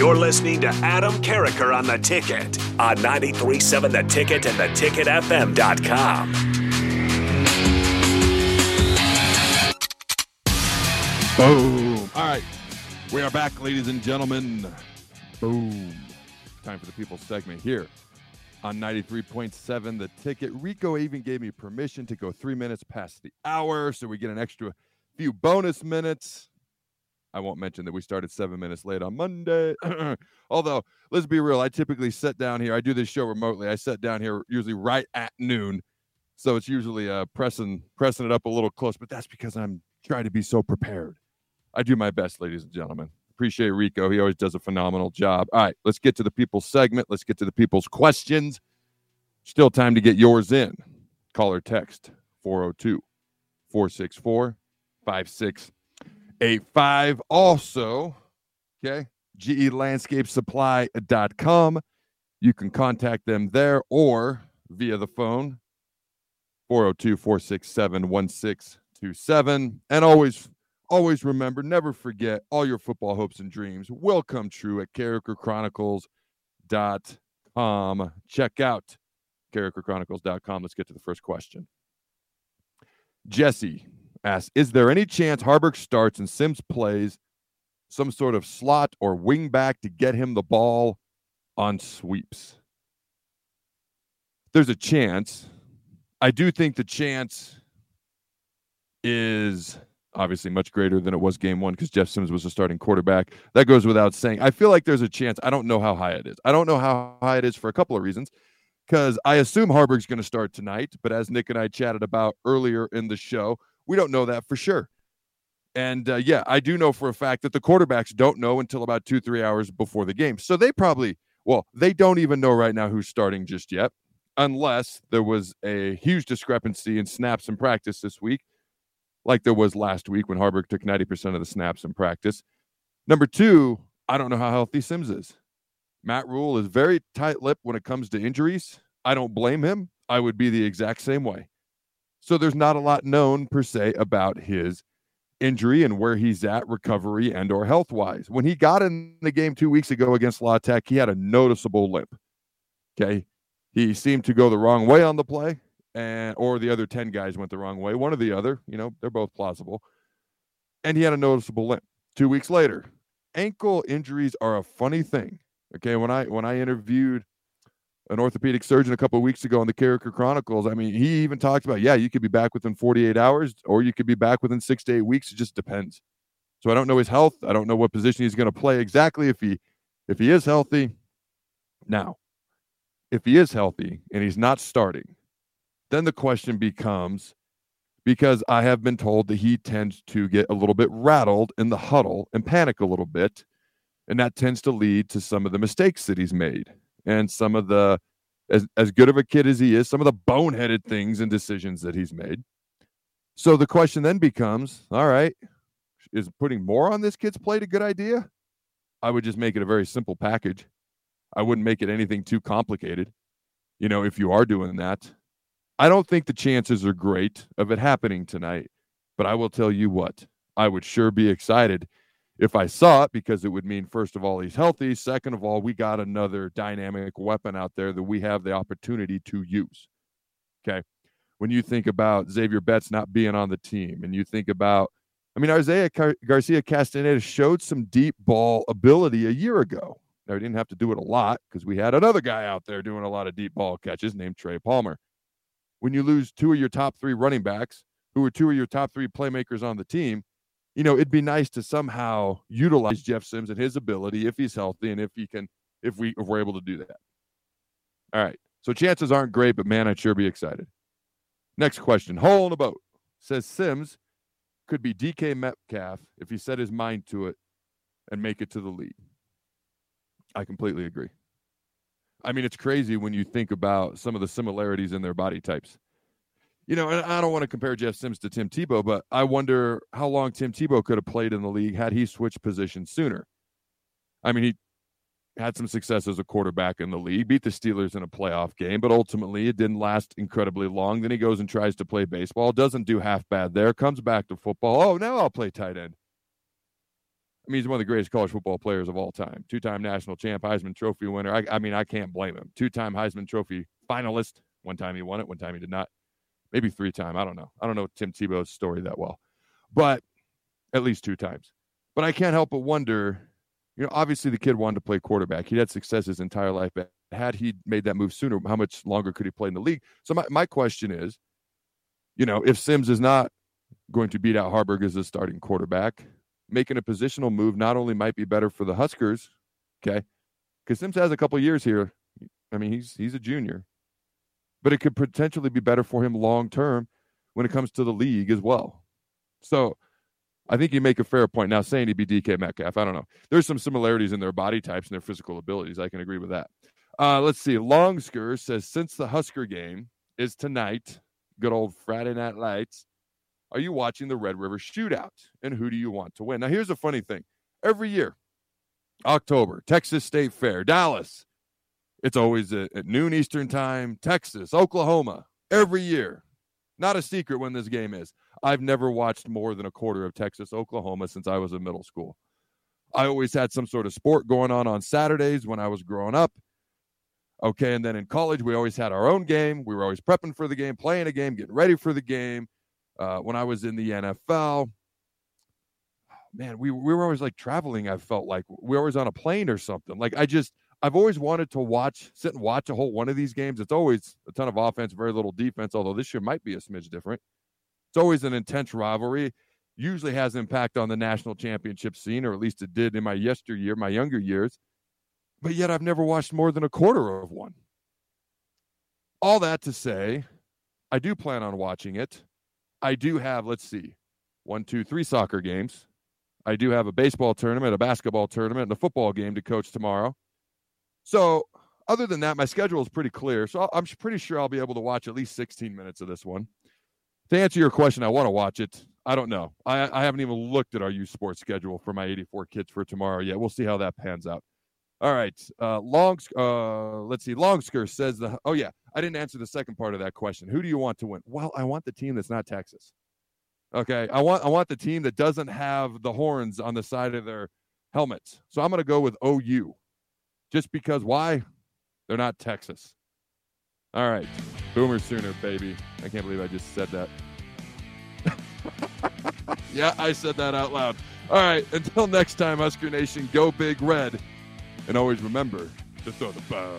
You're listening to Adam Carriker on the ticket on 937 the ticket and theticketfm.com. Boom. All right. We are back, ladies and gentlemen. Boom. Time for the people segment here on 93.7 the ticket. Rico even gave me permission to go three minutes past the hour, so we get an extra few bonus minutes. I won't mention that we started seven minutes late on Monday. Although, let's be real, I typically sit down here. I do this show remotely. I sit down here usually right at noon. So it's usually uh, pressing pressing it up a little close, but that's because I'm trying to be so prepared. I do my best, ladies and gentlemen. Appreciate Rico. He always does a phenomenal job. All right, let's get to the people's segment. Let's get to the people's questions. Still time to get yours in. Call or text 402 464 5685. Also, okay, gelandscapesupply.com. You can contact them there or via the phone 402 467 1627. And always, always remember, never forget all your football hopes and dreams will come true at carrikerchronicles.com. Check out carrikerchronicles.com. Let's get to the first question. Jesse asks Is there any chance Haarberg starts and Sims plays some sort of slot or wing back to get him the ball on sweeps? There's a chance. I do think the chance is obviously much greater than it was game one because Jeff Sims was a starting quarterback. That goes without saying. I feel like there's a chance. I don't know how high it is. I don't know how high it is for a couple of reasons because I assume Haarberg's going to start tonight. But as Nick and I chatted about earlier in the show, we don't know that for sure. And uh, yeah, I do know for a fact that the quarterbacks don't know until about two, three hours before the game. So they probably, well, they don't even know right now who's starting just yet, unless there was a huge discrepancy in snaps in practice this week, like there was last week when Haarberg took 90% of the snaps in practice. Number two, I don't know how healthy Sims is. Matt Rhule is very tight lipped when it comes to injuries. I don't blame him. I would be the exact same way. So there's not a lot known per se about his injury and where he's at recovery and or health wise. When he got in the game 2 weeks ago against La Tech, he had a noticeable limp. Okay? He seemed to go the wrong way on the play and or the other 10 guys went the wrong way, one or the other, you know, they're both plausible. And he had a noticeable limp. 2 weeks later, ankle injuries are a funny thing. Okay, when I when I interviewed an orthopedic surgeon a couple of weeks ago on the Carriker Chronicles, I mean, he even talked about, yeah, you could be back within 48 hours or you could be back within six to eight weeks. It just depends. So I don't know his health. I don't know what position he's going to play exactly if he if he is healthy. Now, if he is healthy and he's not starting, then the question becomes because I have been told that he tends to get a little bit rattled in the huddle and panic a little bit. And that tends to lead to some of the mistakes that he's made and some of the as, as good of a kid as he is, some of the boneheaded things and decisions that he's made. So the question then becomes, all right, is putting more on this kid's plate a good idea? I would just make it a very simple package. I wouldn't make it anything too complicated. You know, if you are doing that, I don't think the chances are great of it happening tonight. But I will tell you what, I would sure be excited if I saw it because it would mean, first of all, he's healthy. Second of all, we got another dynamic weapon out there that we have the opportunity to use. Okay. When you think about Xavier Betts not being on the team and you think about, I mean, Isaiah Car- Garcia Castaneda showed some deep ball ability a year ago. Now, he didn't have to do it a lot because we had another guy out there doing a lot of deep ball catches named Trey Palmer. When you lose two of your top three running backs, who are two of your top three playmakers on the team, you know, it'd be nice to somehow utilize Jeff Sims and his ability if he's healthy and if he can, if we if we're able to do that. All right. So chances aren't great, but man, I'd sure be excited. Next question. Hole in the boat says Sims could be DK Metcalf if he set his mind to it and make it to the league. I completely agree. I mean, it's crazy when you think about some of the similarities in their body types. You know, and I don't want to compare Jeff Sims to Tim Tebow, but I wonder how long Tim Tebow could have played in the league had he switched positions sooner. I mean, he had some success as a quarterback in the league, beat the Steelers in a playoff game, but ultimately it didn't last incredibly long. Then he goes and tries to play baseball, doesn't do half bad there, comes back to football. Oh, now I'll play tight end. I mean, he's one of the greatest college football players of all time. Two time national champ, Heisman Trophy winner. I, I mean, I can't blame him. Two time Heisman Trophy finalist. One time he won it, one time he did not. Maybe three time. I don't know. I don't know Tim Tebow's story that well, but at least two times. But I can't help but wonder you know, obviously the kid wanted to play quarterback. He'd had success his entire life. But had he made that move sooner, how much longer could he play in the league? So my, my question is, you know, if Sims is not going to beat out Haarberg as a starting quarterback, making a positional move not only might be better for the Huskers, okay, because Sims has a couple years here. I mean, he's he's a junior, but it could potentially be better for him long term when it comes to the league as well. So I think you make a fair point. Now, saying he'd be DK Metcalf, I don't know. There's some similarities in their body types and their physical abilities. I can agree with that. Uh, let's see. Longsker says since the Husker game is tonight, good old Friday Night Lights, are you watching the Red River Shootout? And who do you want to win? Now, here's a funny thing. Every year, October, Texas State Fair, Dallas. It's always at, at noon Eastern Time. Texas, Oklahoma. Every year, not a secret when this game is. I've never watched more than a quarter of Texas, Oklahoma since I was in middle school. I always had some sort of sport going on on Saturdays when I was growing up. Okay. And then in college, we always had our own game. We were always prepping for the game, playing a game, getting ready for the game. Uh, when I was in the NFL, man, we, we were always like traveling. I felt like we were always on a plane or something. Like I just, I've always wanted to watch, sit and watch a whole one of these games. It's always a ton of offense, very little defense, although this year might be a smidge different. It's always an intense rivalry. Usually has impact on the national championship scene, or at least it did in my yesteryear, my younger years. But yet I've never watched more than a quarter of one. All that to say, I do plan on watching it. I do have, let's see, one, two, three soccer games. I do have a baseball tournament, a basketball tournament, and a football game to coach tomorrow. So, other than that, my schedule is pretty clear. So, I'm pretty sure I'll be able to watch at least 16 minutes of this one. To answer your question, I want to watch it. I don't know. I, I haven't even looked at our youth sports schedule for my 84 kids for tomorrow yet. We'll see how that pans out. All right. Uh, Long, uh, let's see. Longsker says the. Oh yeah, I didn't answer the second part of that question. Who do you want to win? Well, I want the team that's not Texas. Okay, I want I want the team that doesn't have the horns on the side of their helmets. So I'm going to go with OU just because why? They're not Texas. All right. Boomer Sooner, baby. I can't believe I just said that. yeah, I said that out loud. All right. Until next time, Husker Nation, go big red. And always remember to throw the ball.